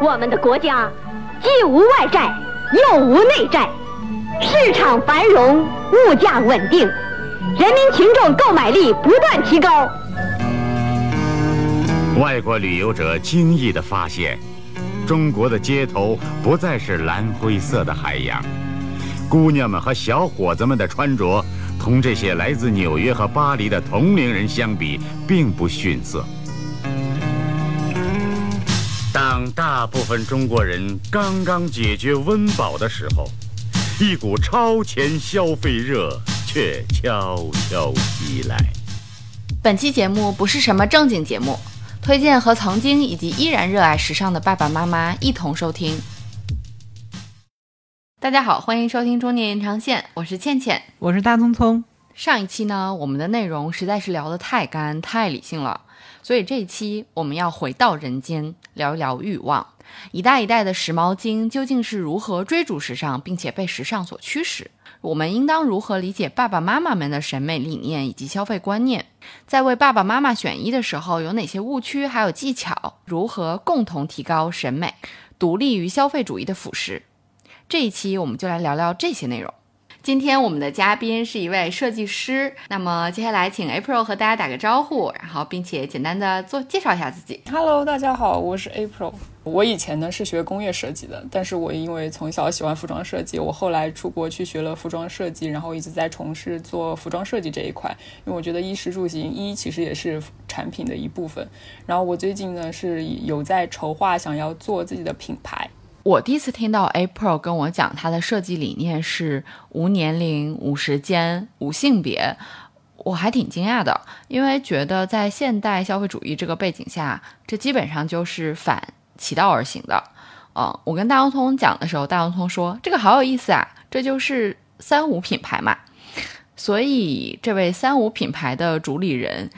我们的国家既无外债，又无内债，市场繁荣，物价稳定，人民群众购买力不断提高。外国旅游者惊异地发现，中国的街头不再是蓝灰色的海洋，姑娘们和小伙子们的穿着，同这些来自纽约和巴黎的同龄人相比，并不逊色。当大部分中国人刚刚解决温饱的时候，一股超前消费热却悄悄袭来。本期节目不是什么正经节目，推荐和曾经以及依然热爱时尚的爸爸妈妈一同收听。大家好，欢迎收听《中年延长线》，我是倩倩，我是大聪聪。上一期呢，我们的内容实在是聊得太干、太理性了。所以这一期我们要回到人间，聊一聊欲望。一代一代的时髦精究竟是如何追逐时尚，并且被时尚所驱使？我们应当如何理解爸爸妈妈们的审美理念以及消费观念？在为爸爸妈妈选衣的时候，有哪些误区，还有技巧？如何共同提高审美，独立于消费主义的腐蚀？这一期我们就来聊聊这些内容。今天我们的嘉宾是一位设计师，那么接下来请 April 和大家打个招呼，然后并且简单的做介绍一下自己。Hello，大家好，我是 April。我以前呢是学工业设计的，但是我因为从小喜欢服装设计，我后来出国去学了服装设计，然后一直在从事做服装设计这一块。因为我觉得衣食住行，衣其实也是产品的一部分。然后我最近呢是有在筹划想要做自己的品牌。我第一次听到 April 跟我讲他的设计理念是无年龄、无时间、无性别，我还挺惊讶的，因为觉得在现代消费主义这个背景下，这基本上就是反其道而行的。嗯，我跟大洋通讲的时候，大洋通说这个好有意思啊，这就是三无品牌嘛。所以，这位三无品牌的主理人，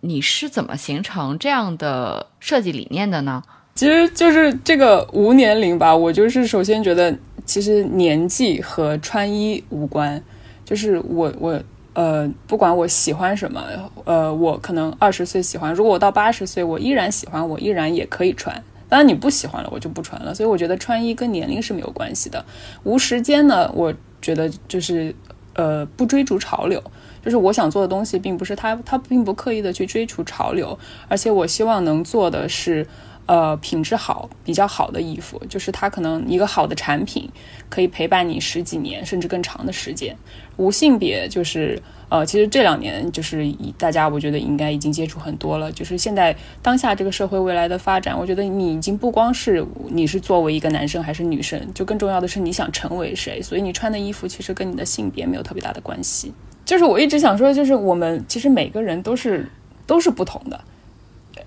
你是怎么形成这样的设计理念的呢？其实就是这个无年龄吧，我就是首先觉得，其实年纪和穿衣无关，就是我我呃，不管我喜欢什么，呃，我可能二十岁喜欢，如果我到八十岁我依然喜欢，我依然也可以穿。当然你不喜欢了，我就不穿了。所以我觉得穿衣跟年龄是没有关系的。无时间呢，我觉得就是呃，不追逐潮流，就是我想做的东西，并不是他他并不刻意的去追逐潮流，而且我希望能做的是。呃，品质好、比较好的衣服，就是它可能一个好的产品可以陪伴你十几年甚至更长的时间。无性别就是呃，其实这两年就是大家我觉得应该已经接触很多了。就是现在当下这个社会未来的发展，我觉得你已经不光是你是作为一个男生还是女生，就更重要的是你想成为谁。所以你穿的衣服其实跟你的性别没有特别大的关系。就是我一直想说，就是我们其实每个人都是都是不同的。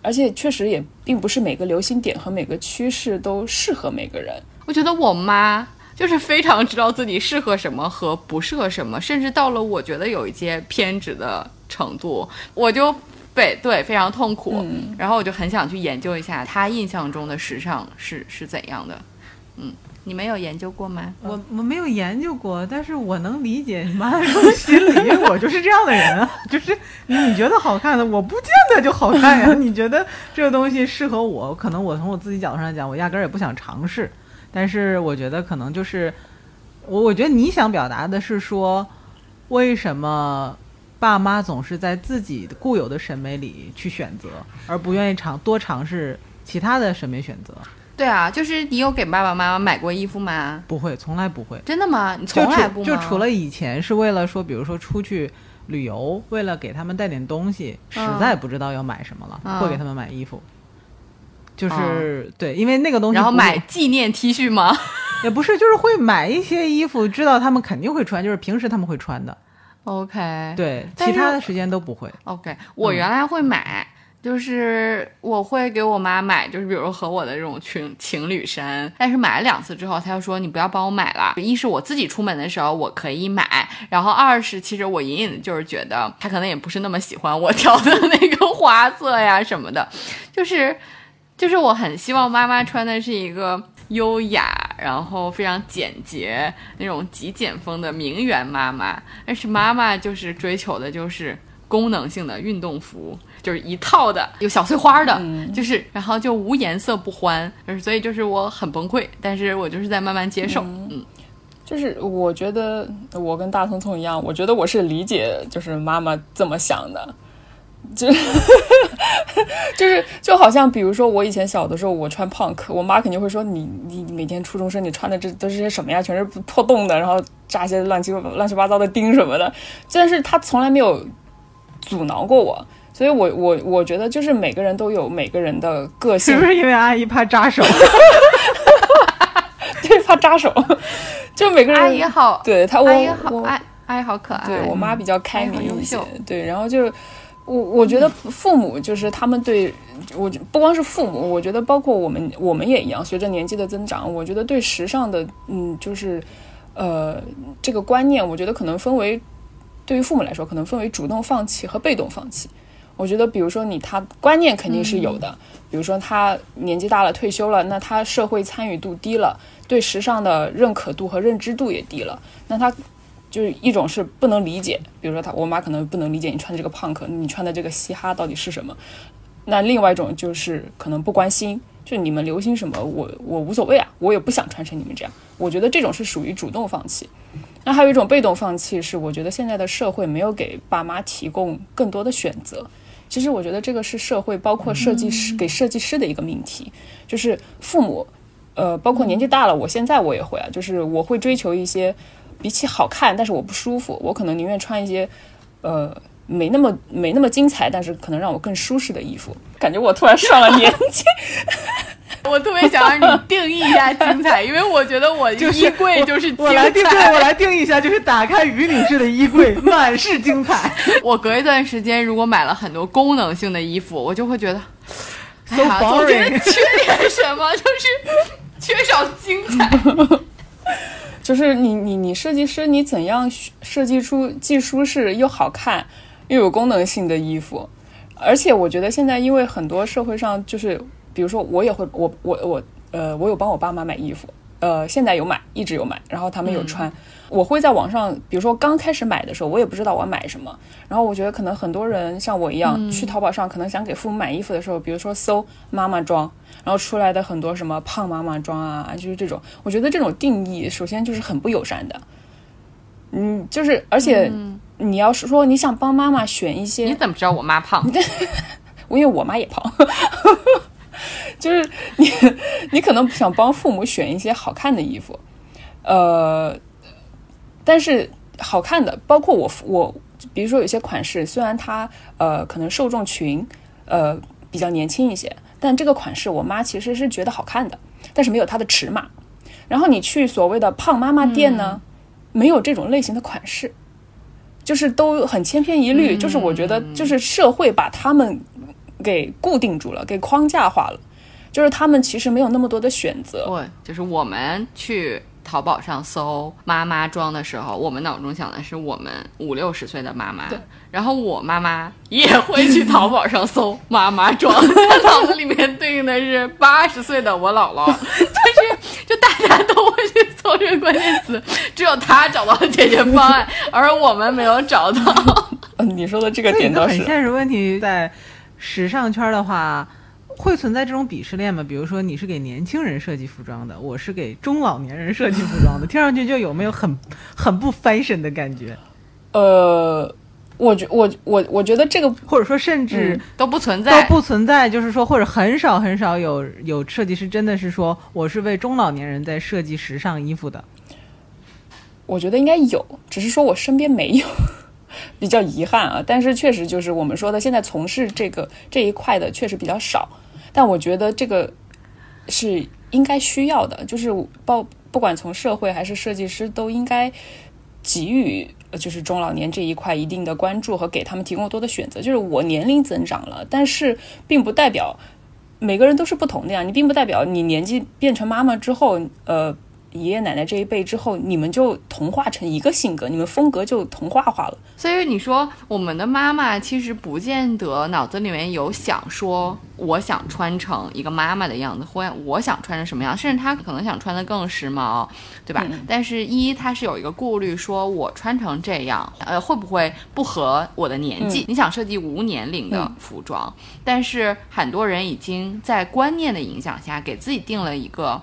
而且确实也并不是每个流行点和每个趋势都适合每个人。我觉得我妈就是非常知道自己适合什么和不适合什么，甚至到了我觉得有一些偏执的程度，我就被对非常痛苦。然后我就很想去研究一下她印象中的时尚是是怎样的。嗯。你没有研究过吗？我我没有研究过，但是我能理解你妈这种心理，因为我就是这样的人啊，就是你觉得好看的，我不见得就好看呀。你觉得这个东西适合我，可能我从我自己角度上来讲，我压根儿也不想尝试。但是我觉得可能就是我，我觉得你想表达的是说，为什么爸妈总是在自己固有的审美里去选择，而不愿意尝多尝试其他的审美选择？对啊，就是你有给爸爸妈妈买过衣服吗？不会，从来不会。真的吗？你从来不就除了以前是为了说，比如说出去旅游，为了给他们带点东西，实在不知道要买什么了，会给他们买衣服。就是对，因为那个东西。然后买纪念 T 恤吗？也不是，就是会买一些衣服，知道他们肯定会穿，就是平时他们会穿的。OK。对，其他的时间都不会。OK，我原来会买。就是我会给我妈买，就是比如和我的这种情情侣衫，但是买了两次之后，她就说你不要帮我买了。一是我自己出门的时候我可以买，然后二是其实我隐隐的就是觉得她可能也不是那么喜欢我挑的那个花色呀什么的，就是就是我很希望妈妈穿的是一个优雅，然后非常简洁那种极简风的名媛妈妈，但是妈妈就是追求的就是功能性的运动服。就是一套的，有小碎花的，就是然后就无颜色不欢，就是所以就是我很崩溃，但是我就是在慢慢接受，嗯，就是我觉得我跟大聪聪一样，我觉得我是理解就是妈妈这么想的。就 就是就好像，比如说我以前小的时候，我穿 punk，我妈肯定会说你你每天初中生你穿的这都是些什么呀？全是破洞的，然后扎些乱七乱七八糟的钉什么的。但是她从来没有阻挠过我，所以我我我觉得就是每个人都有每个人的个性，是不是因为阿姨怕扎手？对，怕扎手。就每个人阿姨好，对她，阿姨好，我阿阿姨好可爱。对我妈比较开明一些，优秀对，然后就。我我觉得父母就是他们对我不光是父母，我觉得包括我们我们也一样。随着年纪的增长，我觉得对时尚的嗯，就是呃这个观念，我觉得可能分为对于父母来说，可能分为主动放弃和被动放弃。我觉得，比如说你他观念肯定是有的，比如说他年纪大了退休了，那他社会参与度低了，对时尚的认可度和认知度也低了，那他。就是一种是不能理解，比如说他我妈可能不能理解你穿的这个 punk，你穿的这个嘻哈到底是什么。那另外一种就是可能不关心，就你们流行什么，我我无所谓啊，我也不想穿成你们这样。我觉得这种是属于主动放弃。那还有一种被动放弃，是我觉得现在的社会没有给爸妈提供更多的选择。其实我觉得这个是社会包括设计师给设计师的一个命题，就是父母，呃，包括年纪大了，我现在我也会啊，就是我会追求一些。比起好看，但是我不舒服，我可能宁愿穿一些，呃，没那么没那么精彩，但是可能让我更舒适的衣服。感觉我突然上了年纪，我特别想让你定义一下精彩，因为我觉得我 衣柜就是我来定 对，我来定义一下，就是打开于女士的衣柜，满是精彩。我隔一段时间如果买了很多功能性的衣服，我就会觉得，so boring，缺点什么，就是缺少精彩。就是你你你设计师，你怎样设计出既舒适又好看又有功能性的衣服？而且我觉得现在因为很多社会上就是，比如说我也会我我我呃我有帮我爸妈买衣服。呃，现在有买，一直有买，然后他们有穿。我会在网上，比如说刚开始买的时候，我也不知道我要买什么。然后我觉得可能很多人像我一样，去淘宝上可能想给父母买衣服的时候，比如说搜妈妈装，然后出来的很多什么胖妈妈装啊，就是这种。我觉得这种定义首先就是很不友善的。嗯，就是而且你要是说你想帮妈妈选一些，你怎么知道我妈胖？我 因为我妈也胖。就是你，你可能想帮父母选一些好看的衣服，呃，但是好看的，包括我我，比如说有些款式，虽然它呃可能受众群呃比较年轻一些，但这个款式我妈其实是觉得好看的，但是没有它的尺码。然后你去所谓的胖妈妈店呢，没有这种类型的款式，就是都很千篇一律。就是我觉得，就是社会把他们。给固定住了，给框架化了，就是他们其实没有那么多的选择。对，就是我们去淘宝上搜妈妈装的时候，我们脑中想的是我们五六十岁的妈妈。对。然后我妈妈也会去淘宝上搜妈妈装，她脑子里面对应的是八十岁的我姥姥。就是就大家都会去搜这个关键词，只有她找到了解决方案，而我们没有找到。嗯，你说的这个点倒是很现实问题在。时尚圈的话，会存在这种鄙视链吗？比如说，你是给年轻人设计服装的，我是给中老年人设计服装的，听上去就有没有很很不 fashion 的感觉？呃，我觉我我我觉得这个，或者说甚至都不存在，都不存在，就是说，或者很少很少有有设计师真的是说我是为中老年人在设计时尚衣服的。我觉得应该有，只是说我身边没有。比较遗憾啊，但是确实就是我们说的，现在从事这个这一块的确实比较少。但我觉得这个是应该需要的，就是包不管从社会还是设计师都应该给予就是中老年这一块一定的关注和给他们提供多的选择。就是我年龄增长了，但是并不代表每个人都是不同的呀。你并不代表你年纪变成妈妈之后，呃。爷爷奶奶这一辈之后，你们就同化成一个性格，你们风格就同化化了。所以你说我们的妈妈其实不见得脑子里面有想说我想穿成一个妈妈的样子，或我想穿成什么样，甚至她可能想穿的更时髦，对吧？但是一她是有一个顾虑，说我穿成这样，呃，会不会不合我的年纪？你想设计无年龄的服装，但是很多人已经在观念的影响下给自己定了一个。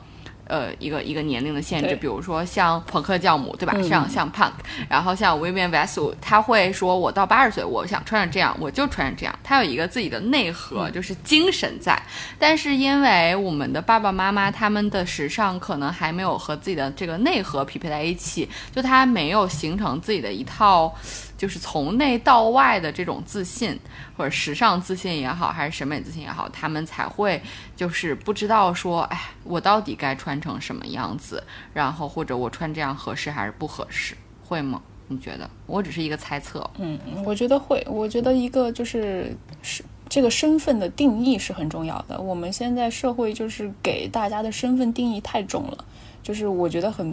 呃，一个一个年龄的限制，比如说像朋克教母，对吧？嗯像像 punk，然后像 Vivian Vessel，他会说，我到八十岁，我想穿成这样，我就穿成这样。他有一个自己的内核，就是精神在。但是因为我们的爸爸妈妈他们的时尚可能还没有和自己的这个内核匹配在一起，就他没有形成自己的一套。就是从内到外的这种自信，或者时尚自信也好，还是审美自信也好，他们才会就是不知道说，哎，我到底该穿成什么样子，然后或者我穿这样合适还是不合适，会吗？你觉得？我只是一个猜测。嗯，我觉得会。我觉得一个就是是这个身份的定义是很重要的。我们现在社会就是给大家的身份定义太重了，就是我觉得很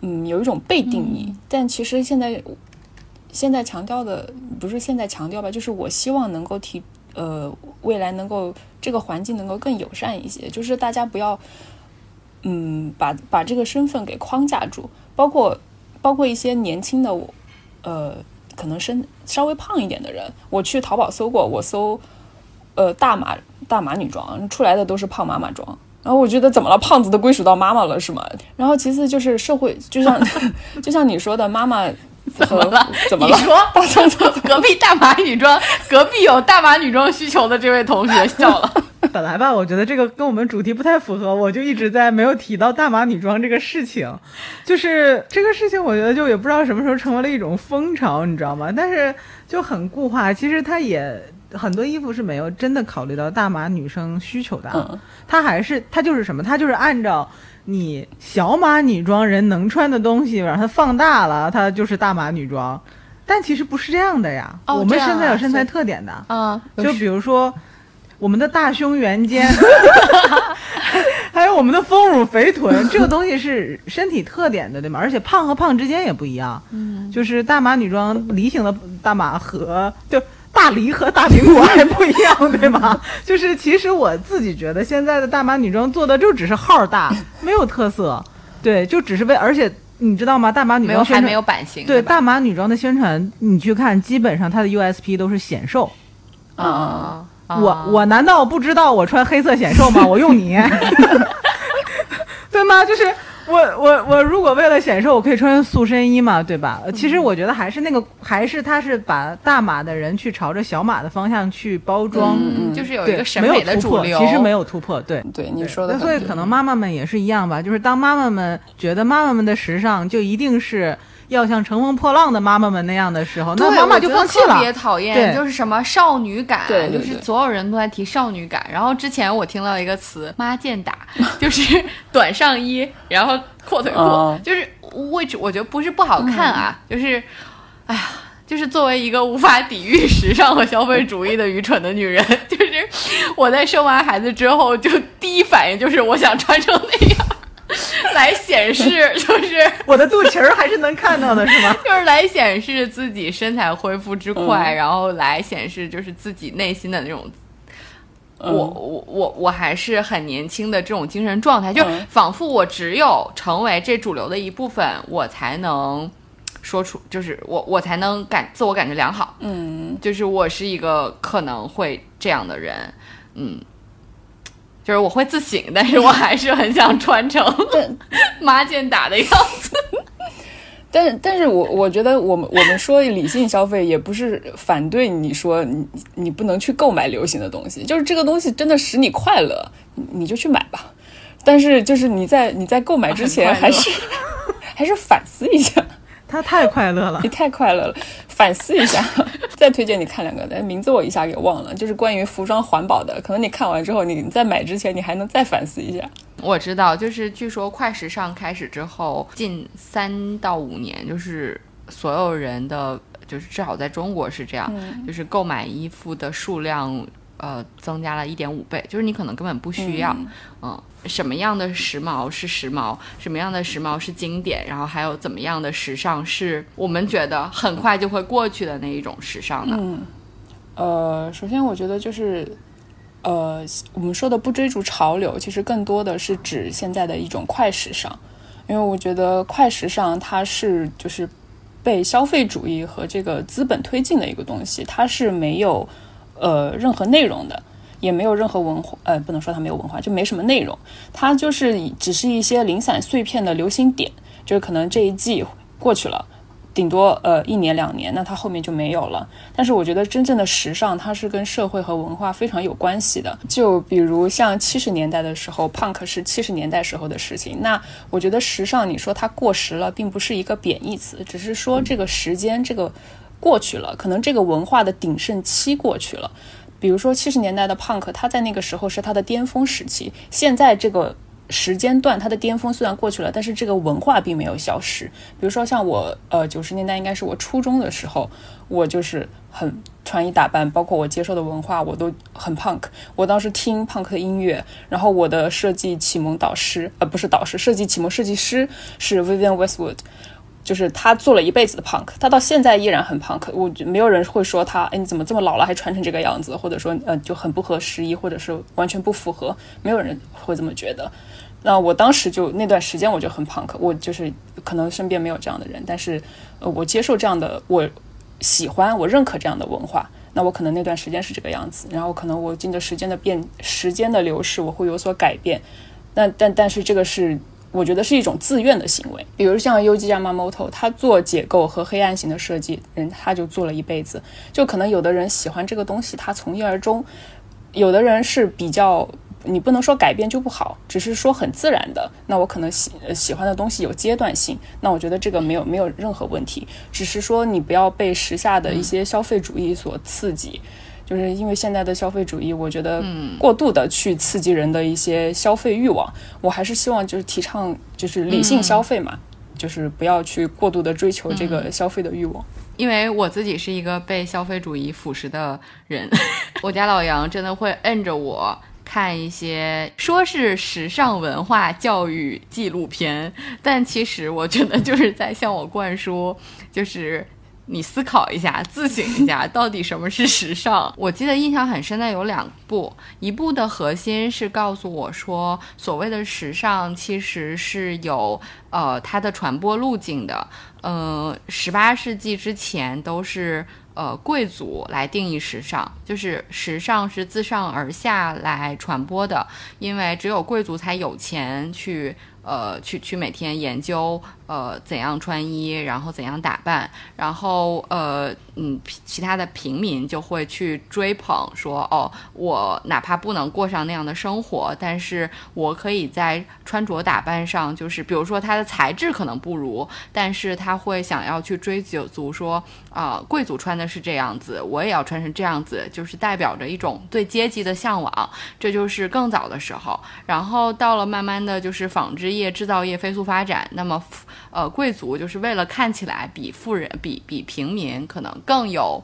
嗯有一种被定义，但其实现在现在强调的不是现在强调吧，就是我希望能够提呃未来能够这个环境能够更友善一些，就是大家不要嗯把把这个身份给框架住，包括包括一些年轻的呃可能身稍微胖一点的人，我去淘宝搜过，我搜呃大码大码女装出来的都是胖妈妈装。然后我觉得怎么了？胖子都归属到妈妈了是吗？然后其次就是社会，就像 就像你说的，妈妈 怎么了？怎么了？你说大葱葱隔壁大码女装，隔壁有大码女装需求的这位同学笑了。本来吧，我觉得这个跟我们主题不太符合，我就一直在没有提到大码女装这个事情。就是这个事情，我觉得就也不知道什么时候成为了一种风潮，你知道吗？但是就很固化，其实它也很多衣服是没有真的考虑到大码女生需求的，嗯它还是它就是什么，它就是按照。你小码女装人能穿的东西，把它放大了，它就是大码女装，但其实不是这样的呀。哦我们身材有身材特点的，啊，就比如说我们的大胸圆肩，还有我们的丰乳肥臀，这个东西是身体特点的，对吗？而且胖和胖之间也不一样，嗯，就是大码女装梨形的大码和就。大梨和大苹果还不一样，对吗？就是其实我自己觉得现在的大码女装做的就只是号大，没有特色，对，就只是为，而且你知道吗？大码女装还没有版型，对吧大码女装的宣传，你去看，基本上它的 USP 都是显瘦，啊。我我难道不知道我穿黑色显瘦吗？我用你，对吗？就是我我我如果为了显瘦，我可以穿塑身衣嘛，对吧？呃其实我觉得还是那个，还是他是把大码的人去朝着小码的方向去包装，嗯，就是有一对个，审没有美的突破，主流，其实没有突破，对。对你说的对，所以可能妈妈们也是一样吧，就是当妈妈们觉得妈妈们的时尚就一定是要像乘风破浪的妈妈们那样的时候，那妈妈就放弃了。特别讨厌，对就是什么少女感，对对对就是所有人都在提少女感。然后之前我听到一个词“ 妈见打”，就是短上衣，然后阔腿裤，哦就是位置我觉得不是不好看啊，嗯就是，哎呀。就是作为一个无法抵御时尚和消费主义的愚蠢的女人，就是我在生完孩子之后，就第一反应就是我想穿成那样，来显示就是 我的肚脐儿还是能看到的，是吗？就是来显示自己身材恢复之快，嗯。然后来显示就是自己内心的那种。嗯。我我我我还是很年轻的这种精神状态，就嗯。仿佛我只有成为这主流的一部分，我才能说出，就是我我才能感自我感觉良好，嗯，就是我是一个可能会这样的人，嗯，就是我会自省，但是我还是很想穿成但妈见打的样子。但是，但是我我觉得我们我们说理性消费，也不是反对你说你你不能去购买流行的东西，就是这个东西真的使你快乐，你你就去买吧。但是就是你在你在购买之前，还是还是反思一下，他太快乐了 你。太快乐了，反思一下。再推荐你看两个，但名字我一下给忘了，就是关于服装环保的，可能你看完之后，你在买之前你还能再反思一下。我知道，就是据说快时尚开始之后，近三到五年，就是所有人的，就是至少在中国是这样，就是购买衣服的数量呃增加了一点五倍，就是你可能根本不需要，嗯，什么样的时髦是时髦，什么样的时髦是经典，然后还有怎么样的时尚是我们觉得很快就会过去的那一种时尚呢？嗯，呃，首先我觉得就是，呃，我们说的不追逐潮流，其实更多的是指现在的一种快时尚，因为我觉得快时尚它是就是被消费主义和这个资本推进的一个东西，它是没有呃任何内容的。也没有任何文化，呃，不能说它没有文化，就没什么内容，它就是只是一些零散碎片的流行点，就是可能这一季过去了，顶多呃一年两年，那它后面就没有了。但是我觉得真正的时尚，它是跟社会和文化非常有关系的。就比如像七十年代的时候，punk 是七十年代时候的事情。那我觉得时尚，你说它过时了，并不是一个贬义词，只是说这个时间这个过去了，可能这个文化的鼎盛期过去了。比如说七十年代的 punk，它在那个时候是它的巅峰时期。现在这个时间段，它的巅峰虽然过去了，但是这个文化并没有消失。比如说像我，呃，九十年代应该是我初中的时候，我就是很穿衣打扮，包括我接受的文化，我都很 punk。我当时听 punk 的音乐，然后我的设计启蒙导师，呃，不是导师，设计启蒙设计师是 Vivian Westwood。就是他做了一辈子的 punk，他到现在依然很 punk。我没有人会说他，哎，你怎么这么老了还穿成这个样子，或者说，呃，就很不合时宜，或者是完全不符合，没有人会这么觉得。那我当时就那段时间我就很 punk，我就是可能身边没有这样的人，但是，我接受这样的，我喜欢，我认可这样的文化。那我可能那段时间是这个样子，然后可能我经着时间的变，时间的流逝，我会有所改变。但但但是这个是。我觉得是一种自愿的行为，比如像 Uji Yamamoto，他做解构和黑暗型的设计，人他就做了一辈子。就可能有的人喜欢这个东西，他从一而终；有的人是比较，你不能说改变就不好，只是说很自然的。那我可能喜喜欢的东西有阶段性，那我觉得这个没有没有任何问题，只是说你不要被时下的一些消费主义所刺激。就是因为现在的消费主义，我觉得过度的去刺激人的一些消费欲望，我还是希望就是提倡就是理性消费嘛，就是不要去过度的追求这个消费的欲望。因为我自己是一个被消费主义腐蚀的人，我家老杨真的会摁着我看一些说是时尚文化教育纪录片，但其实我觉得就是在向我灌输，就是。你思考一下，自省一下，到底什么是时尚？我记得印象很深的有两部，一部的核心是告诉我说，所谓的时尚其实是有呃它的传播路径的。嗯，十八世纪之前都是呃贵族来定义时尚，就是时尚是自上而下来传播的，因为只有贵族才有钱去。呃，去去每天研究呃怎样穿衣，然后怎样打扮，然后呃嗯，其他的平民就会去追捧说，哦，我哪怕不能过上那样的生活，但是我可以在穿着打扮上，就是比如说它的材质可能不如，但是他会想要去追求足说，啊，贵族穿的是这样子，我也要穿成这样子，就是代表着一种对阶级的向往，这就是更早的时候，然后到了慢慢的就是纺织。业制造业飞速发展，那么，呃，贵族就是为了看起来比富人、比比平民可能更有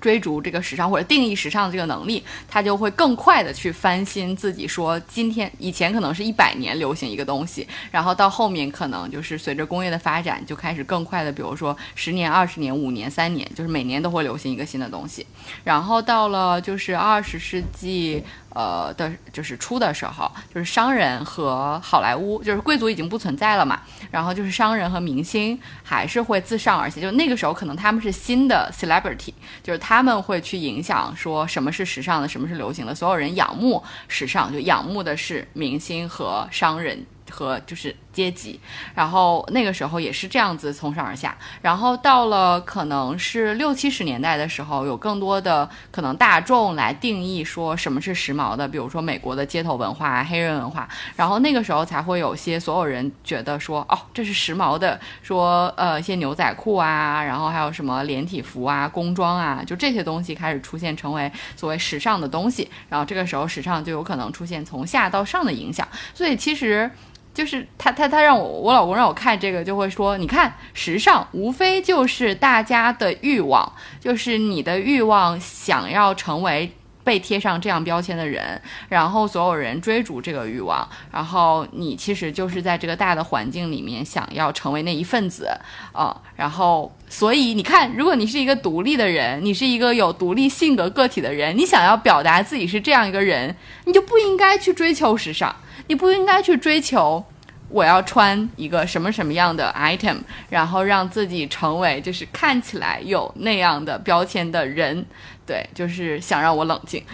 追逐这个时尚或者定义时尚的这个能力，他就会更快的去翻新自己。说今天以前可能是一百年流行一个东西，然后到后面可能就是随着工业的发展，就开始更快的，比如说十年、二十年、五年、三年，就是每年都会流行一个新的东西。然后到了就是二十世纪。呃的，就是初的时候，就是商人和好莱坞，就是贵族已经不存在了嘛。然后就是商人和明星还是会自上而下，就那个时候可能他们是新的 celebrity，就是他们会去影响说什么是时尚的，什么是流行的。所有人仰慕时尚，就仰慕的是明星和商人和就是。阶级，然后那个时候也是这样子从上而下，然后到了可能是六七十年代的时候，有更多的可能大众来定义说什么是时髦的，比如说美国的街头文化、黑人文化，然后那个时候才会有些所有人觉得说，哦，这是时髦的，说呃一些牛仔裤啊，然后还有什么连体服啊、工装啊，就这些东西开始出现成为所谓时尚的东西，然后这个时候时尚就有可能出现从下到上的影响，所以其实。就是他他他让我我老公让我看这个就会说，你看时尚无非就是大家的欲望，就是你的欲望想要成为被贴上这样标签的人，然后所有人追逐这个欲望，然后你其实就是在这个大的环境里面想要成为那一份子啊、然后所以你看，如果你是一个独立的人，你是一个有独立性格个体的人，你想要表达自己是这样一个人，你就不应该去追求时尚，你不应该去追求。我要穿一个什么什么样的 item，然后让自己成为就是看起来有那样的标签的人，对，就是想让我冷静。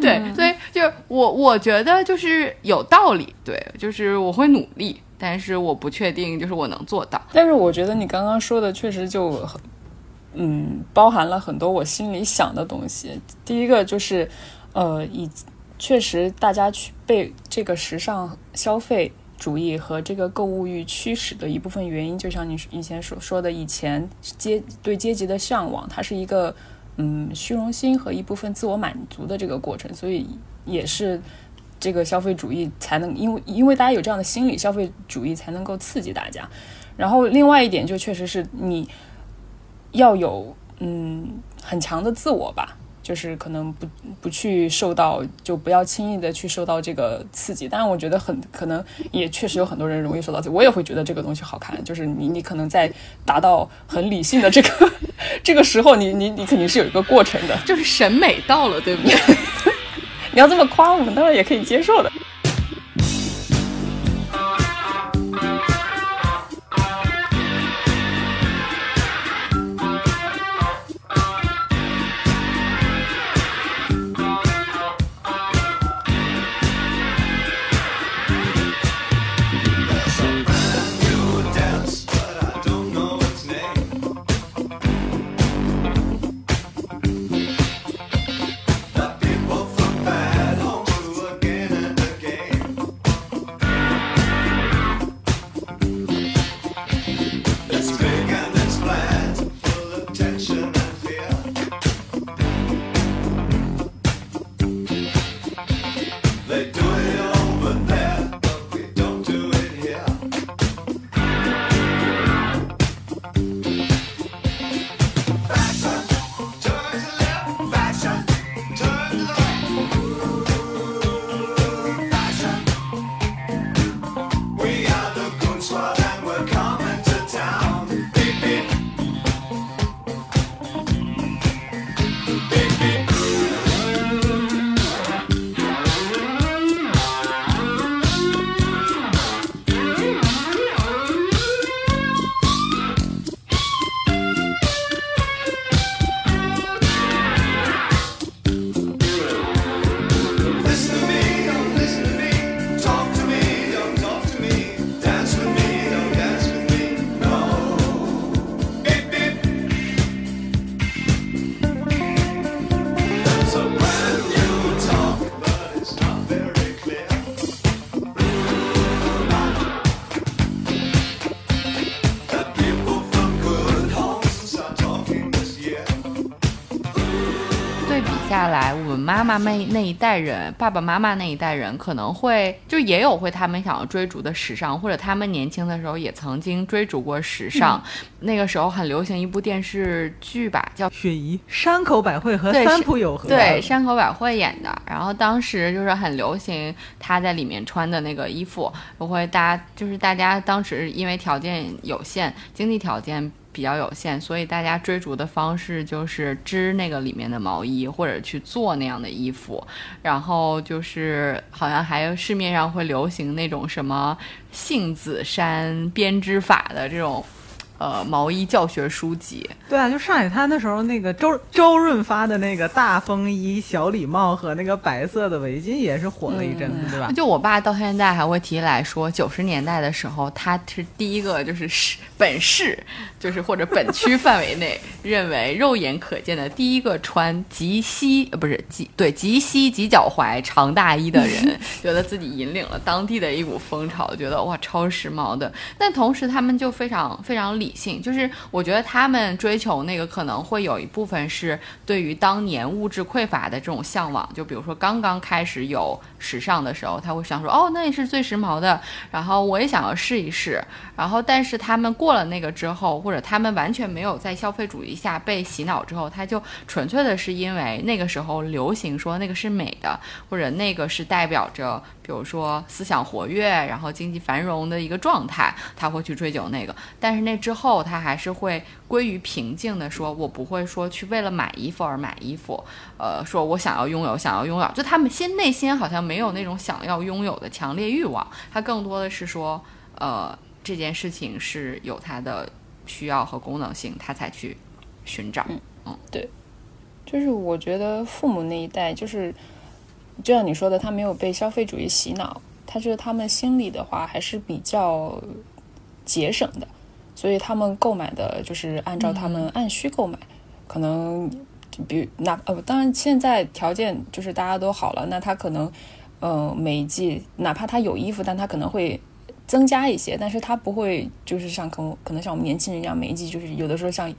对，所以就是我我觉得就是有道理，对，就是我会努力，但是我不确定就是我能做到。但是我觉得你刚刚说的确实就很，嗯，包含了很多我心里想的东西。第一个就是，呃，以确实大家去被这个时尚消费主义和这个购物欲驱使的一部分原因，就像你以前所说的，以前阶对阶级的向往，它是一个嗯虚荣心和一部分自我满足的这个过程，所以也是。这个消费主义才能，因为因为大家有这样的心理，消费主义才能够刺激大家。然后另外一点就确实是你要有嗯很强的自我吧，就是可能不不去受到，就不要轻易的去受到这个刺激。但是，我觉得很可能也确实有很多人容易受到刺激，我也会觉得这个东西好看。就是你你可能在达到很理性的这个 这个时候，你你你肯定是有一个过程的。就是审美到了，对不对？你要这么夸我们，当然也可以接受的。妈妈那那一代人，爸爸妈妈那一代人，可能会就也有会他们想要追逐的时尚，或者他们年轻的时候也曾经追逐过时尚。那个时候很流行一部电视剧吧，叫雪姨、山口百惠和对三浦友和，对，山口百惠演的。然后当时就是很流行她在里面穿的那个衣服，我会大家就是大家当时因为条件有限，经济条件。比较有限，所以大家追逐的方式就是织那个里面的毛衣，或者去做那样的衣服。然后就是好像还有市面上会流行那种什么杏子衫编织法的这种，呃，毛衣教学书籍。对啊，就上海滩的时候，那个周周润发的那个大风衣、小礼帽和那个白色的围巾也是火了一阵子，对吧？就我爸到现在还会提起来说，九十年代的时候，他是第一个就是市本市，就是或者本区范围内认为肉眼可见的第一个穿及膝呃不是及对及膝及脚踝长大衣的人，觉得自己引领了当地的一股风潮，觉得哇超时髦的。但同时他们就非常非常理理性，就是我觉得他们追求那个可能会有一部分是对于当年物质匮乏的这种向往，就比如说刚刚开始有时尚的时候，他会想说，哦，那也是最时髦的，然后我也想要试一试，然后但是他们过了那个之后，或者他们完全没有在消费主义下被洗脑之后，他就纯粹的是因为那个时候流行说那个是美的，或者那个是代表着。比如说思想活跃，然后经济繁荣的一个状态，他会去追求那个。但是那之后，他还是会归于平静的，说我不会说去为了买衣服而买衣服，呃，说我想要拥有，想要拥有，就他们心内心好像没有那种想要拥有的强烈欲望，他更多的是说，呃，这件事情是有它的需要和功能性，他才去寻找。嗯，对，就是我觉得父母那一代就是。就像你说的，他没有被消费主义洗脑，他觉得他们心里的话还是比较节省的，所以他们购买的就是按照他们按需购买，可能比那呃，当然现在条件就是大家都好了，那他可能嗯每一季哪怕他有衣服，但他可能会增加一些，但是他不会就是像可能可能像我们年轻人一样，每一季就是有的时候像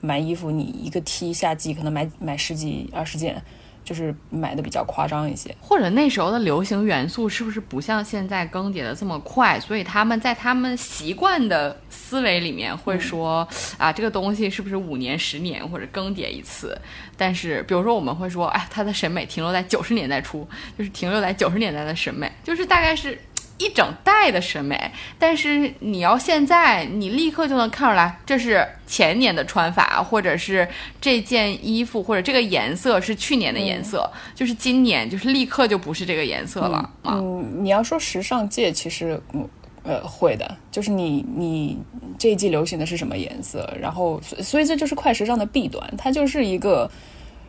买衣服，你一个 T 夏季可能买买十几二十件。就是买的比较夸张一些，或者那时候的流行元素是不是不像现在更迭的这么快？所以他们在他们习惯的思维里面会说啊，这个东西是不是五年、十年或者更迭一次？但是比如说我们会说，哎，他的审美停留在九十年代初，就是停留在九十年代的审美，就是大概是。一整代的审美，但是你要现在，你立刻就能看出来，这是前年的穿法，或者是这件衣服或者这个颜色是去年的颜色，就是今年就是立刻就不是这个颜色了。嗯，你要说时尚界，其实嗯呃会的，就是你你这一季流行的是什么颜色，然后所以这就是快时尚的弊端，它就是一个。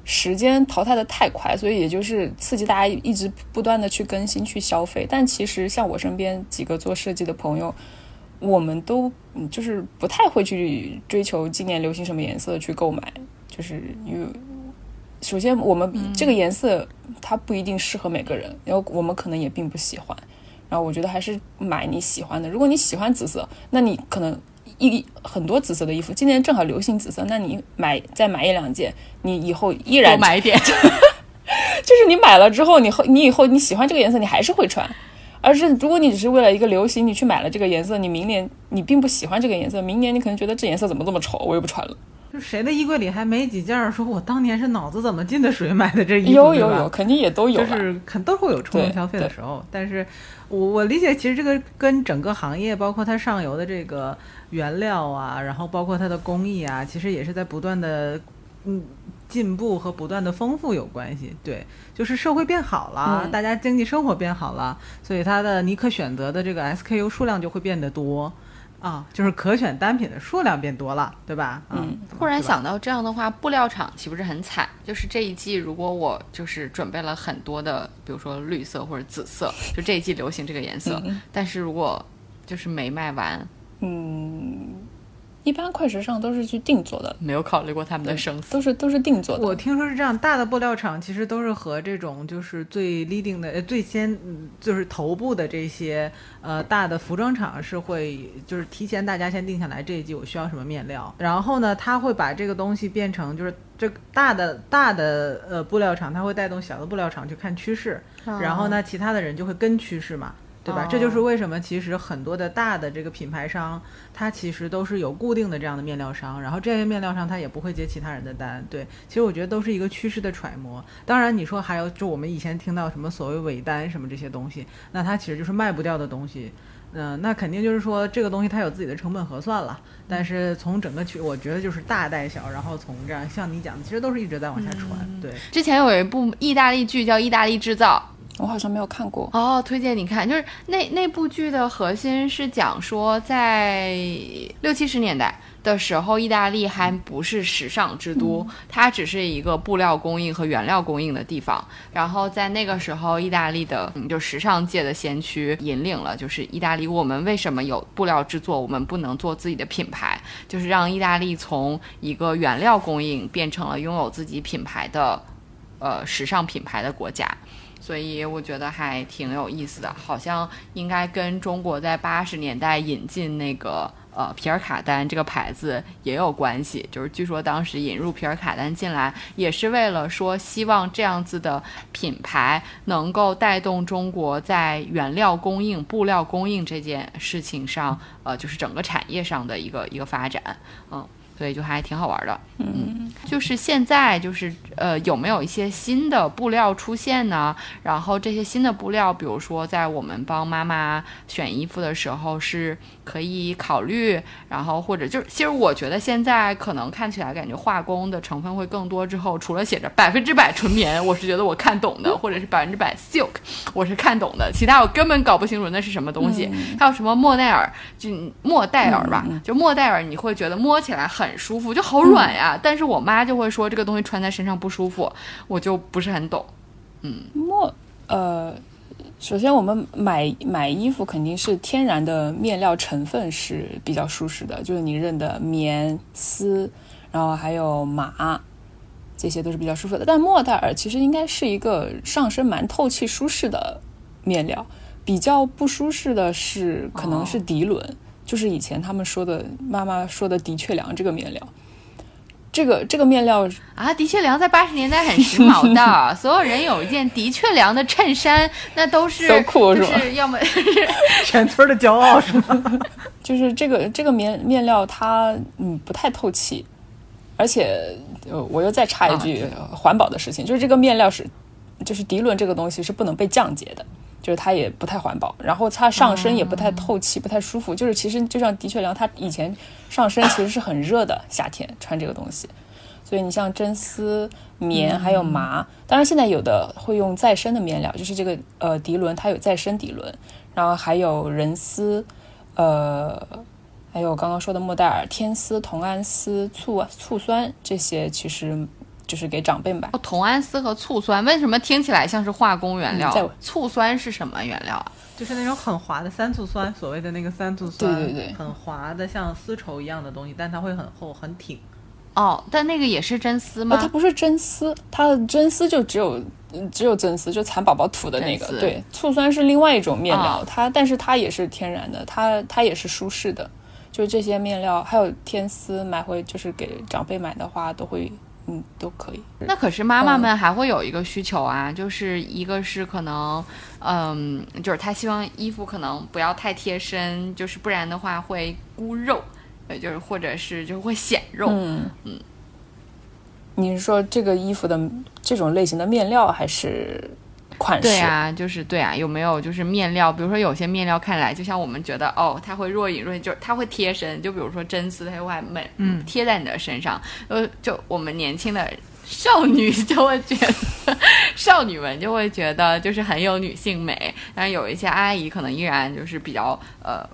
时间淘汰的太快，所以也就是刺激大家一直不断的去更新、去消费。但其实像我身边几个做设计的朋友，我们都就是不太会去追求今年流行什么颜色去购买，就是因为首先我们这个颜色它不一定适合每个人，然后我们可能也并不喜欢。然后我觉得还是买你喜欢的。如果你喜欢紫色，那你可能。一很多紫色的衣服，今年正好流行紫色，那你买再买一两件，你以后依然买一点，就是你买了之后，你后你以后你喜欢这个颜色，你还是会穿。而是如果你只是为了一个流行，你去买了这个颜色，你明年你并不喜欢这个颜色，明年你可能觉得这颜色怎么这么丑，我又不穿了。就谁的衣柜里还没几件？说我当年是脑子怎么进的水买的这衣服？有有有，肯定也都有，就是肯都会有冲动消费的时候。但是我我理解，其实这个跟整个行业，包括它上游的这个。原料啊，然后包括它的工艺啊，其实也是在不断的嗯进步和不断的丰富有关系。对，就是社会变好了，大家经济生活变好了，所以它的你可选择的这个 SKU 数量就会变得多啊，就是可选单品的数量变多了，对吧？嗯。忽然想到这样的话，布料厂岂不是很惨？就是这一季，如果我就是准备了很多的，比如说绿色或者紫色，就这一季流行这个颜色，但是如果就是没卖完。嗯，一般快时尚都是去定做的，没有考虑过他们的生死，都是都是定做的。我听说是这样，大的布料厂其实都是和这种就是最 leading 的、最先就是头部的这些呃大的服装厂是会就是提前大家先定下来这一季我需要什么面料，然后呢他会把这个东西变成就是这大的大的呃布料厂，他会带动小的布料厂去看趋势，然后呢其他的人就会跟趋势嘛。对吧？这就是为什么其实很多的大的这个品牌商，它其实都是有固定的这样的面料商，然后这些面料商它也不会接其他人的单。对，其实我觉得都是一个趋势的揣摩。当然，你说还有就我们以前听到什么所谓尾单什么这些东西，那它其实就是卖不掉的东西。嗯，那肯定就是说这个东西它有自己的成本核算了。但是从整个去，我觉得就是大带小，然后从这样像你讲的，其实都是一直在往下传。对，之前有一部意大利剧叫《意大利制造》。我好像没有看过哦，推荐你看，就是那那部剧的核心是讲说，在六七十年代的时候，意大利还不是时尚之都，它只是一个布料供应和原料供应的地方。然后在那个时候，意大利的就时尚界的先驱引领了，就是意大利，我们为什么有布料制作，我们不能做自己的品牌？就是让意大利从一个原料供应变成了拥有自己品牌的，呃，时尚品牌的国家。所以我觉得还挺有意思的，好像应该跟中国在八十年代引进那个呃皮尔卡丹这个牌子也有关系。就是据说当时引入皮尔卡丹进来，也是为了说希望这样子的品牌能够带动中国在原料供应、布料供应这件事情上，呃，就是整个产业上的一个一个发展，嗯。所以就还挺好玩的，嗯，就是现在就是呃有没有一些新的布料出现呢？然后这些新的布料，比如说在我们帮妈妈选衣服的时候是可以考虑，然后或者就是其实我觉得现在可能看起来感觉化工的成分会更多，之后除了写着 百分之百纯棉，我是觉得我看懂的，或者是百分之百 silk，我是看懂的，其他我根本搞不清楚那是什么东西。还有什么莫奈尔，就莫代尔吧，就莫代尔，你会觉得摸起来很。很舒服，就好软呀。但是我妈就会说这个东西穿在身上不舒服，我就不是很懂。嗯，莫呃，首先我们买买衣服肯定是天然的面料成分是比较舒适的，就是你认的棉、丝，然后还有麻，这些都是比较舒服的。但莫代尔其实应该是一个上身蛮透气、舒适的面料，比较不舒适的是可能是涤纶。就是以前他们说的，妈妈说的的确良这个面料，这个这个面料啊，的确良在八十年代很时髦的，所有人有一件的确良的衬衫，那都是 都酷是吧？要么 全村的骄傲是吗？就是这个这个面面料它嗯不太透气，而且我又再插一句环保的事情，就是这个面料是就是涤纶这个东西是不能被降解的。就是它也不太环保，然后它上身也不太透气，不太舒服。就是其实就像的确良，它以前上身其实是很热的，夏天穿这个东西。所以你像真丝、棉还有麻，当然现在有的会用再生的面料，就是这个呃涤纶它有再生涤纶，然后还有人丝，呃，还有刚刚说的莫代尔、天丝、铜氨丝、醋醋酸这些，其实。就是给长辈买。哦，同安丝和醋酸为什么听起来像是化工原料？醋酸是什么原料啊？就是那种很滑的三醋酸，所谓的那个三醋酸，对对对，很滑的像丝绸一样的东西，但它会很厚很挺。哦，但那个也是真丝吗？它不是真丝，它的真丝就只有只有真丝，就蚕宝宝吐的那个。对，醋酸是另外一种面料，它但是它也是天然的，它它也是舒适的。就这些面料，还有天丝，买回就是给长辈买的话都会。嗯，都可以。那可是妈妈们还会有一个需求啊，就是一个是可能，嗯，就是她希望衣服可能不要太贴身，就是不然的话会箍肉，呃，就是或者是就会显肉。嗯嗯。你是说这个衣服的这种类型的面料还是？款式对啊，就是对啊，有没有就是面料？比如说有些面料看来就像我们觉得哦，它会若隐若现，就是它会贴身。就比如说真丝，它会美，嗯，贴在你的身上。呃，就我们年轻的少女就会觉得，少女们就会觉得就是很有女性美。但是有一些阿姨可能依然就是比较呃，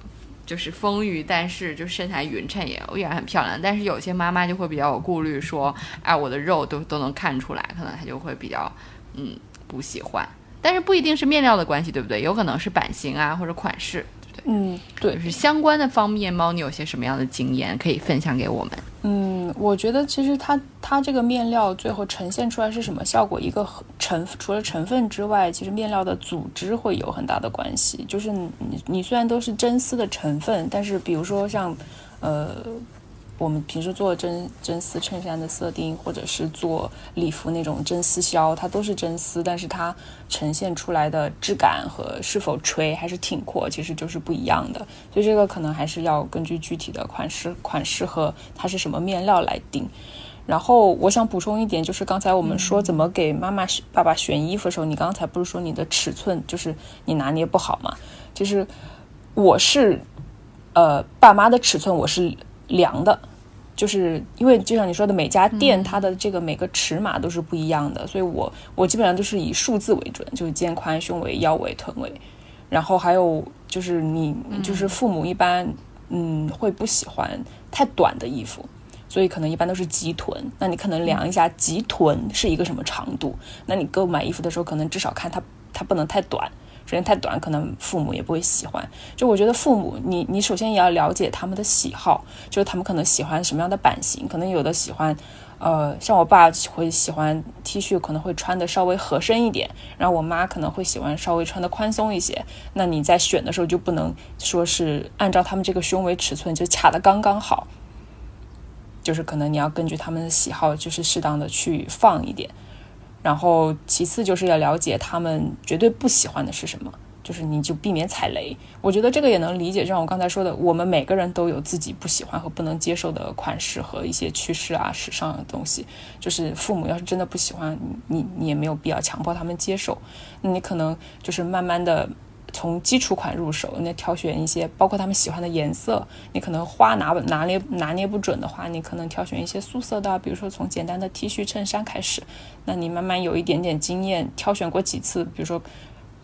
就是丰腴，但是就身材匀称也依然很漂亮。但是有些妈妈就会比较有顾虑，说哎，我的肉都都能看出来，可能她就会比较嗯。不喜欢，但是不一定是面料的关系，对不对？有可能是版型啊，或者款式，对不对？嗯，对，就是相关的方面，猫你有些什么样的经验可以分享给我们？嗯，我觉得其实它它这个面料最后呈现出来是什么效果？一个成除了成分之外，其实面料的组织会有很大的关系。就是你你虽然都是真丝的成分，但是比如说像呃。我们平时做真真丝衬衫的色钉，或者是做礼服那种真丝销，它都是真丝，但是它呈现出来的质感和是否垂还是挺阔，其实就是不一样的。所以这个可能还是要根据具体的款式、款式和它是什么面料来定。然后我想补充一点，就是刚才我们说怎么给妈妈、爸爸选衣服的时候，你刚才不是说你的尺寸就是你拿捏不好吗？就是我是呃爸妈的尺寸我是量的。就是因为就像你说的，每家店它的这个每个尺码都是不一样的，所以我我基本上都是以数字为准，就是肩宽、胸围、腰围、臀围，然后还有就是你就是父母一般嗯会不喜欢太短的衣服，所以可能一般都是及臀，那你可能量一下及臀是一个什么长度，那你购买衣服的时候可能至少看它它不能太短。时间太短，可能父母也不会喜欢。就我觉得父母，你你首先也要了解他们的喜好，就是他们可能喜欢什么样的版型，可能有的喜欢，呃，像我爸会喜欢 T 恤，可能会穿的稍微合身一点，然后我妈可能会喜欢稍微穿的宽松一些。那你在选的时候就不能说是按照他们这个胸围尺寸就卡的刚刚好，就是可能你要根据他们的喜好，就是适当的去放一点。然后其次就是要了解他们绝对不喜欢的是什么。就是你就避免踩雷，我觉得这个也能理解。就像我刚才说的，我们每个人都有自己不喜欢和不能接受的款式和一些趋势啊、时尚的东西。就是父母要是真的不喜欢，你你也没有必要强迫他们接受。你可能就是慢慢的从基础款入手，那挑选一些包括他们喜欢的颜色。你可能花拿拿捏拿捏不准的话，你可能挑选一些素色的，比如说从简单的 T 恤、衬衫开始。那你慢慢有一点点经验，挑选过几次，比如说。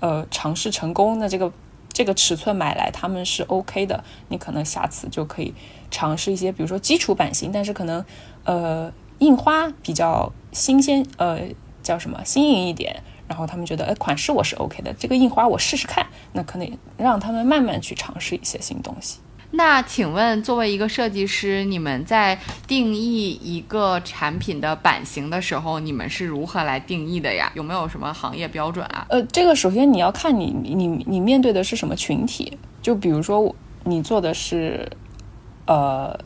呃，尝试成功，那这个这个尺寸买来他们是 OK 的，你可能下次就可以尝试一些，比如说基础版型，但是可能呃印花比较新鲜，呃叫什么新颖一点，然后他们觉得哎款式我是 OK 的，这个印花我试试看，那可能让他们慢慢去尝试一些新东西。那请问，作为一个设计师，你们在定义一个产品的版型的时候，你们是如何来定义的呀？有没有什么行业标准啊？呃，这个首先你要看你你你面对的是什么群体。就比如说你做的是呃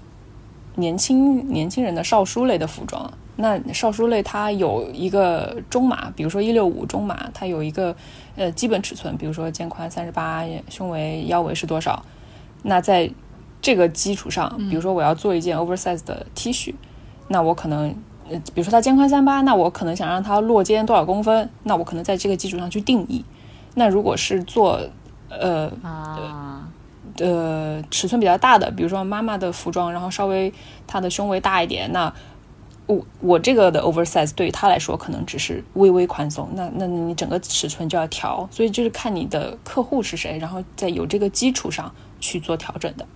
年轻年轻人的少书类的服装，那少书类它有一个中码，比如说一六五中码，它有一个呃基本尺寸，比如说肩宽三十八，胸围腰围是多少？那在这个基础上，比如说我要做一件 oversize 的 T 恤，那我可能，呃，比如说它肩宽三八，那我可能想让它落肩多少公分，那我可能在这个基础上去定义。那如果是做，呃，呃，尺寸比较大的，比如说妈妈的服装，然后稍微她的胸围大一点，那我我这个的 oversize 对于他来说可能只是微微宽松，那那你整个尺寸就要调，所以就是看你的客户是谁，然后在有这个基础上。去做调整的，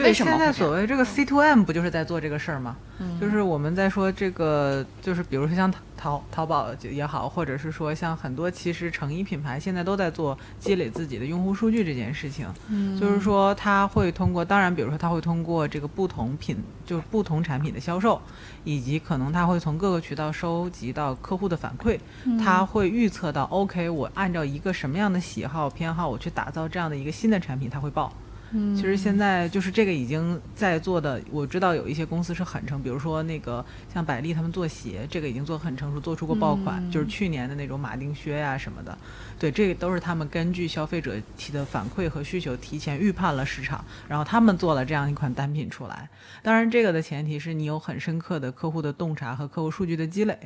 对，现在所谓这个 C to M 不就是在做这个事儿吗？就是我们在说这个，就是比如说像淘淘宝也好，或者是说像很多其实成衣品牌现在都在做积累自己的用户数据这件事情。嗯，就是说他会通过，当然比如说他会通过这个不同品，就是不同产品的销售，以及可能他会从各个渠道收集到客户的反馈，他会预测到 OK，我按照一个什么样的喜好偏好，我去打造这样的一个新的产品，他会报。其实现在就是这个已经在做的，我知道有一些公司是很成，比如说那个像百丽他们做鞋，这个已经做很成熟，做出过爆款，就是去年的那种马丁靴呀什么的。对，这个都是他们根据消费者提的反馈和需求，提前预判了市场，然后他们做了这样一款单品出来。当然，这个的前提是你有很深刻的客户的洞察和客户数据的积累。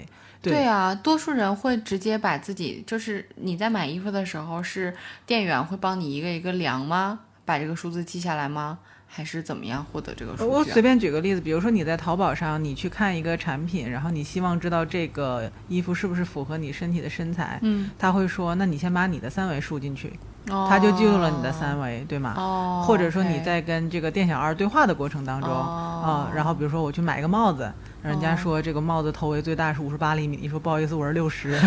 对啊，多数人会直接把自己，就是你在买衣服的时候，是店员会帮你一个一个量吗？把这个数字记下来吗？还是怎么样获得这个数据？我随便举个例子，比如说你在淘宝上，你去看一个产品，然后你希望知道这个衣服是不是符合你身体的身材，嗯，他会说，那你先把你的三维输进去，他就记录了你的三维，对吗？哦，或者说你在跟这个店小二对话的过程当中，啊，然后比如说我去买一个帽子。人家说这个帽子头围最大是五十八厘米，你说不好意思，我是六十，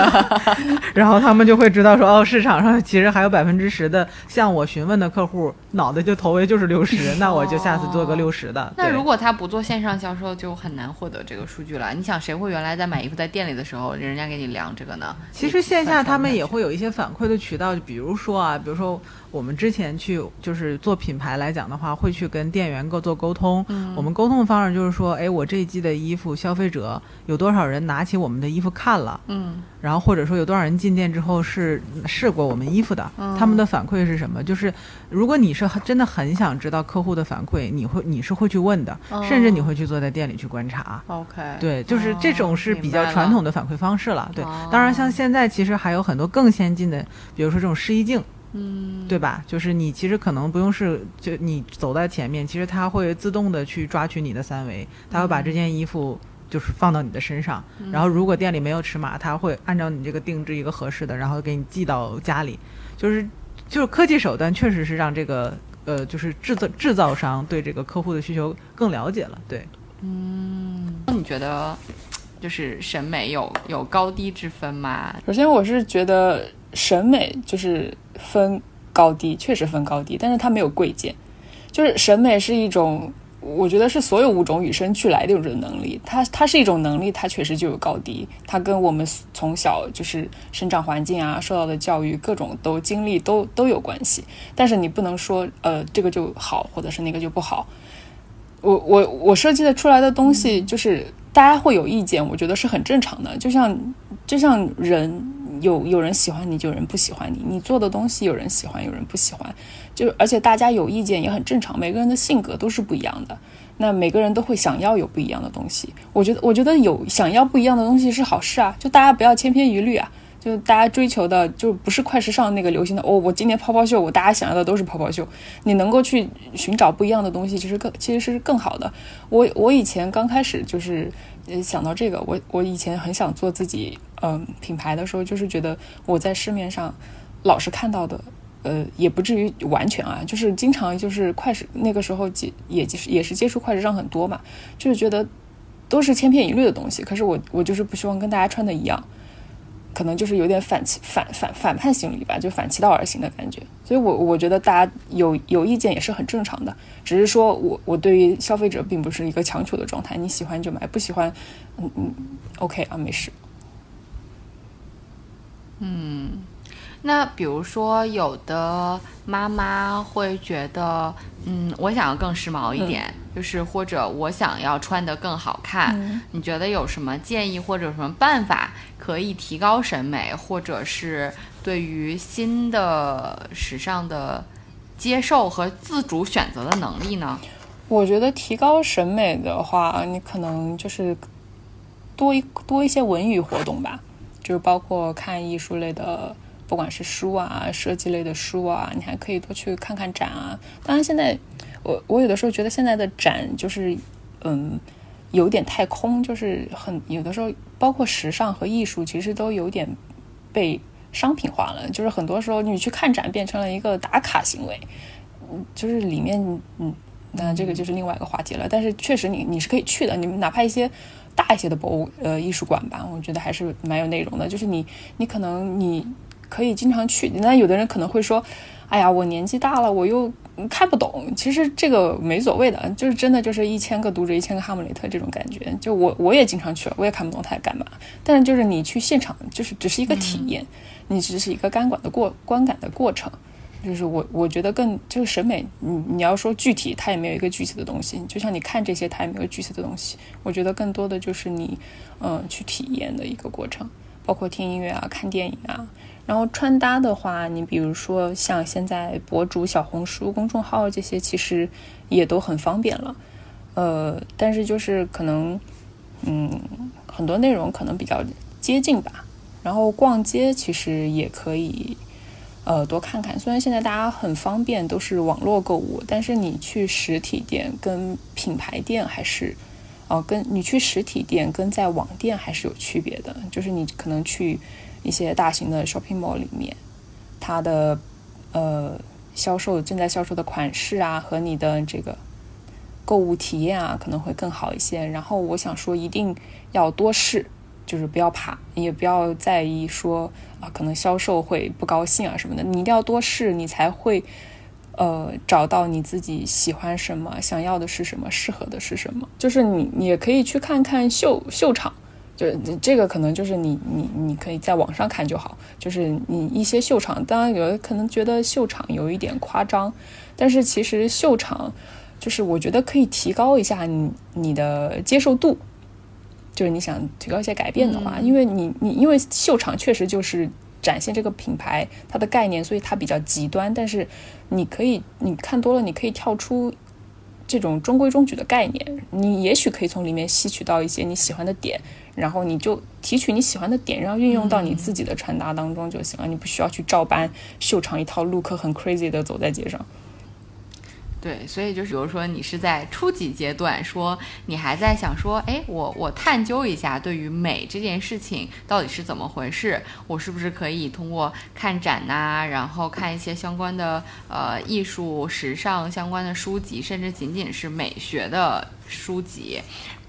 然后他们就会知道说哦，市场上其实还有百分之十的向我询问的客户脑袋就头围就是六十，那我就下次做个六十的。那如果他不做线上销售，就很难获得这个数据了。你想，谁会原来在买衣服在店里的时候，人家给你量这个呢？其实线下他们也会有一些反馈的渠道，就比如说啊，比如说。我们之前去就是做品牌来讲的话，会去跟店员各做沟通。嗯，我们沟通的方式就是说，哎，我这一季的衣服，消费者有多少人拿起我们的衣服看了？嗯，然后或者说有多少人进店之后是试过我们衣服的？他们的反馈是什么？就是如果你是真的很想知道客户的反馈，你会你是会去问的，甚至你会去坐在店里去观察。OK，对，就是这种是比较传统的反馈方式了。对，当然像现在其实还有很多更先进的，比如说这种试衣镜。嗯，对吧？就是你其实可能不用是，就你走在前面，其实它会自动的去抓取你的三维，它会把这件衣服就是放到你的身上，然后如果店里没有尺码，它会按照你这个定制一个合适的，然后给你寄到家里。就是就是科技手段确实是让这个呃，就是制造制造商对这个客户的需求更了解了。对，嗯，那你觉得就是审美有有高低之分吗？首先，我是觉得审美就是。分高低确实分高低，但是它没有贵贱，就是审美是一种我觉得是所有物种与生俱来的一种能力，它它是一种能力，它确实就有高低，它跟我们从小就是生长环境啊、受到的教育、各种都经历都都有关系。但是你不能说呃这个就好，或者是那个就不好。我我我设计的出来的东西，就是大家会有意见，我觉得是很正常的。就像就像人有有人喜欢你，就有人不喜欢你，你做的东西有人喜欢，有人不喜欢。就而且大家有意见也很正常，每个人的性格都是不一样的，那每个人都会想要有不一样的东西。我觉得，我觉得有想要不一样的东西是好事啊，就大家不要千篇一律啊，就大家追求的就不是快时尚那个流行的哦，我今年泡泡袖，我大家想要的都是泡泡袖。你能够去寻找不一样的东西，其实更其实是更好的。我我以前刚开始就是想到这个，我我以前很想做自己嗯品牌的时候，就是觉得我在市面上老是看到的。呃，也不至于完全啊，就是经常就是快时那个时候接也是也是接触快时尚很多嘛，就是觉得都是千篇一律的东西。可是我我就是不希望跟大家穿的一样，可能就是有点反其反反反叛心理吧，就反其道而行的感觉。所以我我觉得大家有有意见也是很正常的，只是说我我对于消费者并不是一个强求的状态，你喜欢就买，不喜欢，嗯嗯，OK 啊，没事。嗯。那比如说，有的妈妈会觉得，嗯，我想要更时髦一点，就是或者我想要穿得更好看。你觉得有什么建议或者什么办法可以提高审美，或者是对于新的时尚的接受和自主选择的能力呢？我觉得提高审美的话，你可能就是多一多一些文娱活动吧，就是包括看艺术类的。不管是书啊，设计类的书啊，你还可以多去看看展啊。当然，现在我我有的时候觉得现在的展就是，嗯，有点太空，就是很有的时候，包括时尚和艺术，其实都有点被商品化了。就是很多时候你去看展变成了一个打卡行为，嗯，就是里面，嗯，那这个就是另外一个话题了。但是确实，你你是可以去的，你们哪怕一些大一些的博物呃艺术馆吧，我觉得还是蛮有内容的。就是你你可能你。可以经常去，那有的人可能会说：“哎呀，我年纪大了，我又看不懂。”其实这个没所谓的，就是真的就是一千个读者一千个哈姆雷特这种感觉。就我我也经常去了，我也看不懂他在干嘛。但是就是你去现场，就是只是一个体验，你只是一个干管的过观感的过程。就是我我觉得更就是审美，你你要说具体，它也没有一个具体的东西。就像你看这些，它也没有具体的东西。我觉得更多的就是你嗯去体验的一个过程，包括听音乐啊、看电影啊。然后穿搭的话，你比如说像现在博主、小红书公众号这些，其实也都很方便了。呃，但是就是可能，嗯，很多内容可能比较接近吧。然后逛街其实也可以，呃，多看看。虽然现在大家很方便，都是网络购物，但是你去实体店跟品牌店还是，哦，跟你去实体店跟在网店还是有区别的。就是你可能去。一些大型的 shopping mall 里面，它的呃销售正在销售的款式啊，和你的这个购物体验啊，可能会更好一些。然后我想说，一定要多试，就是不要怕，也不要在意说啊，可能销售会不高兴啊什么的。你一定要多试，你才会呃找到你自己喜欢什么，想要的是什么，适合的是什么。就是你，你也可以去看看秀秀场。就这个可能就是你你你可以在网上看就好，就是你一些秀场，当然有的可能觉得秀场有一点夸张，但是其实秀场就是我觉得可以提高一下你你的接受度，就是你想提高一些改变的话，因为你你因为秀场确实就是展现这个品牌它的概念，所以它比较极端，但是你可以你看多了，你可以跳出这种中规中矩的概念，你也许可以从里面吸取到一些你喜欢的点。然后你就提取你喜欢的点，然后运用到你自己的穿搭当中就行了。你不需要去照搬秀场一套 look 很 crazy 的走在街上。对，所以就是比如说你是在初级阶段，说你还在想说，哎，我我探究一下对于美这件事情到底是怎么回事，我是不是可以通过看展呐，然后看一些相关的呃艺术、时尚相关的书籍，甚至仅仅是美学的书籍，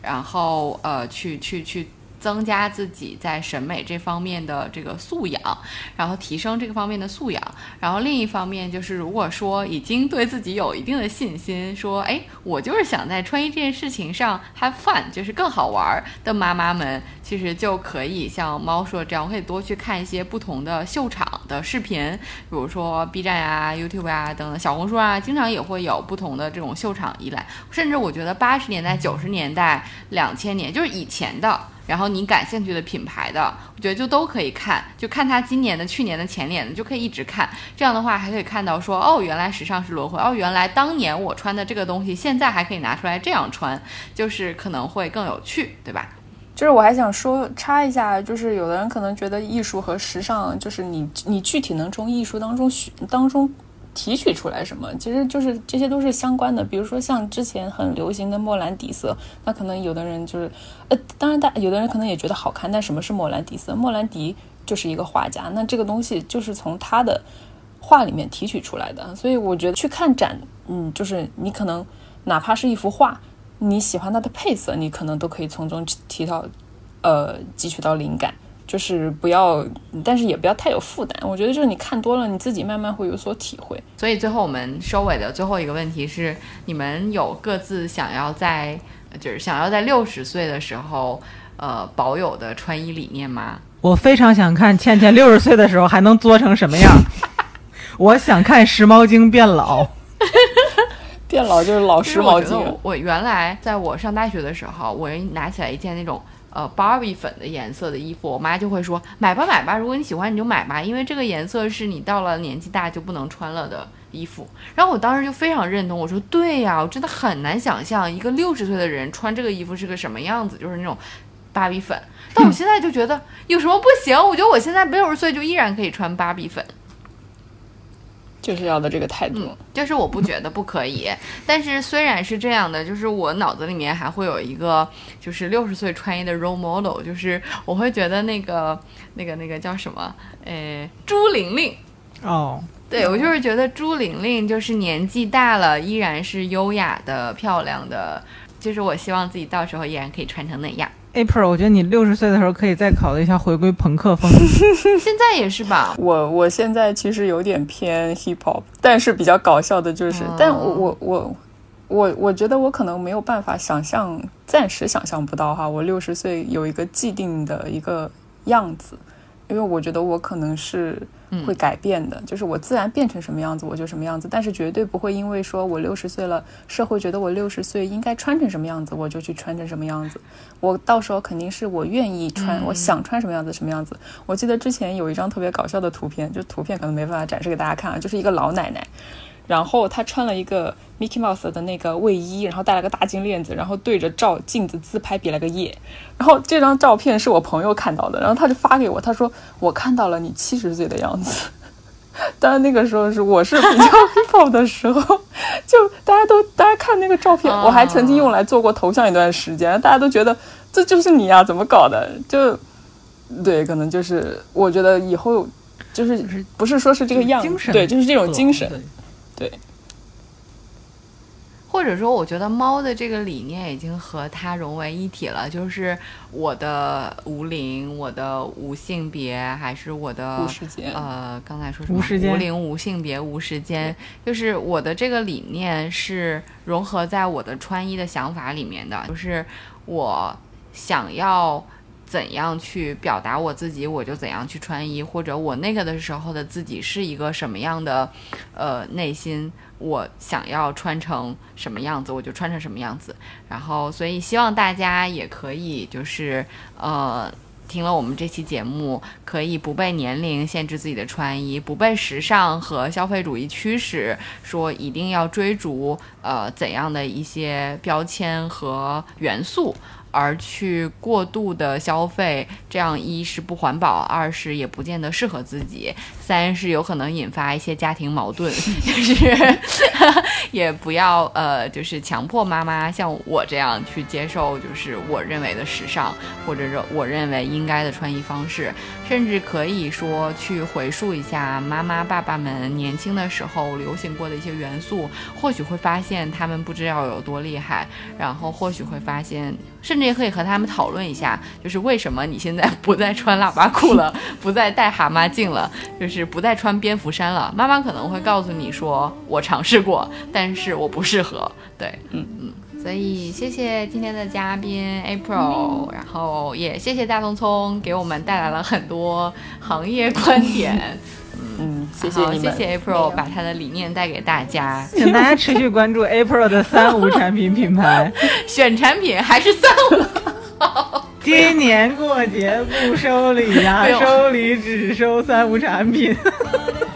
然后呃去去去。增加自己在审美这方面的这个素养，然后提升这个方面的素养。然后另一方面就是，如果说已经对自己有一定的信心，说哎，我就是想在穿衣这件事情上 have fun，就是更好玩儿的妈妈们，其实就可以像猫说这样，我可以多去看一些不同的秀场的视频，比如说 B 站呀、YouTube 啊等等，小红书啊，经常也会有不同的这种秀场一览。甚至我觉得八十年代、九十年代、两千年，就是以前的。然后你感兴趣的品牌的，我觉得就都可以看，就看它今年的、去年的、前年的，就可以一直看。这样的话还可以看到说，哦，原来时尚是轮回，哦，原来当年我穿的这个东西，现在还可以拿出来这样穿，就是可能会更有趣，对吧？就是我还想说插一下，就是有的人可能觉得艺术和时尚，就是你你具体能从艺术当中学当中。提取出来什么，其实就是这些都是相关的。比如说像之前很流行的莫兰迪色，那可能有的人就是，呃，当然大有的人可能也觉得好看。但什么是莫兰迪色？莫兰迪就是一个画家，那这个东西就是从他的画里面提取出来的。所以我觉得去看展，嗯，就是你可能哪怕是一幅画，你喜欢它的配色，你可能都可以从中提到，呃，汲取到灵感。就是不要，但是也不要太有负担。我觉得就是你看多了，你自己慢慢会有所体会。所以最后我们收尾的最后一个问题是：你们有各自想要在，就是想要在六十岁的时候，呃，保有的穿衣理念吗？我非常想看倩倩六十岁的时候还能作成什么样。我想看时髦精变老，变老就是老时髦精。我原来在我上大学的时候，我拿起来一件那种。呃，芭比粉的颜色的衣服，我妈就会说买吧买吧，如果你喜欢你就买吧，因为这个颜色是你到了年纪大就不能穿了的衣服。然后我当时就非常认同，我说对呀，我真的很难想象一个六十岁的人穿这个衣服是个什么样子，就是那种芭比粉。但我现在就觉得有什么不行？我觉得我现在六十岁就依然可以穿芭比粉。就是要的这个态度，就是我不觉得不可以，但是虽然是这样的，就是我脑子里面还会有一个，就是六十岁穿衣的 role model，就是我会觉得那个那个那个叫什么，呃，朱玲玲，哦，对我就是觉得朱玲玲就是年纪大了依然是优雅的、漂亮的，就是我希望自己到时候依然可以穿成那样。April，我觉得你六十岁的时候可以再考虑一下回归朋克风。现在也是吧？我我现在其实有点偏 hip hop，但是比较搞笑的就是，但我我我我我觉得我可能没有办法想象，暂时想象不到哈，我六十岁有一个既定的一个样子，因为我觉得我可能是。会改变的，就是我自然变成什么样子，我就什么样子。但是绝对不会因为说我六十岁了，社会觉得我六十岁应该穿成什么样子，我就去穿成什么样子。我到时候肯定是我愿意穿，我想穿什么样子什么样子。我记得之前有一张特别搞笑的图片，就图片可能没办法展示给大家看啊，就是一个老奶奶。然后他穿了一个 Mickey Mouse 的那个卫衣，然后戴了个大金链子，然后对着照镜子自拍比了个耶。然后这张照片是我朋友看到的，然后他就发给我，他说我看到了你七十岁的样子。当然那个时候是我是比较 hip 的时候，就大家都大家看那个照片，我还曾经用来做过头像一段时间，大家都觉得这就是你呀，怎么搞的？就对，可能就是我觉得以后就是不是说是这个样子，对，就是这种精神。对，或者说，我觉得猫的这个理念已经和它融为一体了。就是我的无龄，我的无性别，还是我的无时间？呃，刚才说什么？无时间、无龄、无性别、无时间，就是我的这个理念是融合在我的穿衣的想法里面的。就是我想要。怎样去表达我自己，我就怎样去穿衣，或者我那个的时候的自己是一个什么样的，呃，内心我想要穿成什么样子，我就穿成什么样子。然后，所以希望大家也可以就是呃，听了我们这期节目，可以不被年龄限制自己的穿衣，不被时尚和消费主义驱使，说一定要追逐呃怎样的一些标签和元素。而去过度的消费，这样一是不环保，二是也不见得适合自己，三是有可能引发一些家庭矛盾，就是 也不要呃，就是强迫妈妈像我这样去接受，就是我认为的时尚，或者是我认为应该的穿衣方式，甚至可以说去回溯一下妈妈爸爸们年轻的时候流行过的一些元素，或许会发现他们不知道有多厉害，然后或许会发现，甚至也可以和他们讨论一下，就是为什么你现在不再穿喇叭裤了，不再戴蛤蟆镜了，就是不再穿蝙蝠衫了。妈妈可能会告诉你说，我尝试过，但是我不适合。对，嗯嗯。所以谢谢今天的嘉宾 April，然后也谢谢大聪聪给我们带来了很多行业观点。嗯，谢谢好，你们。谢谢 April 把他的理念带给大家。请大家持续关注 April 的三无产品品牌。选产品还是三五。今年过节不收礼呀、收礼只收三无产品。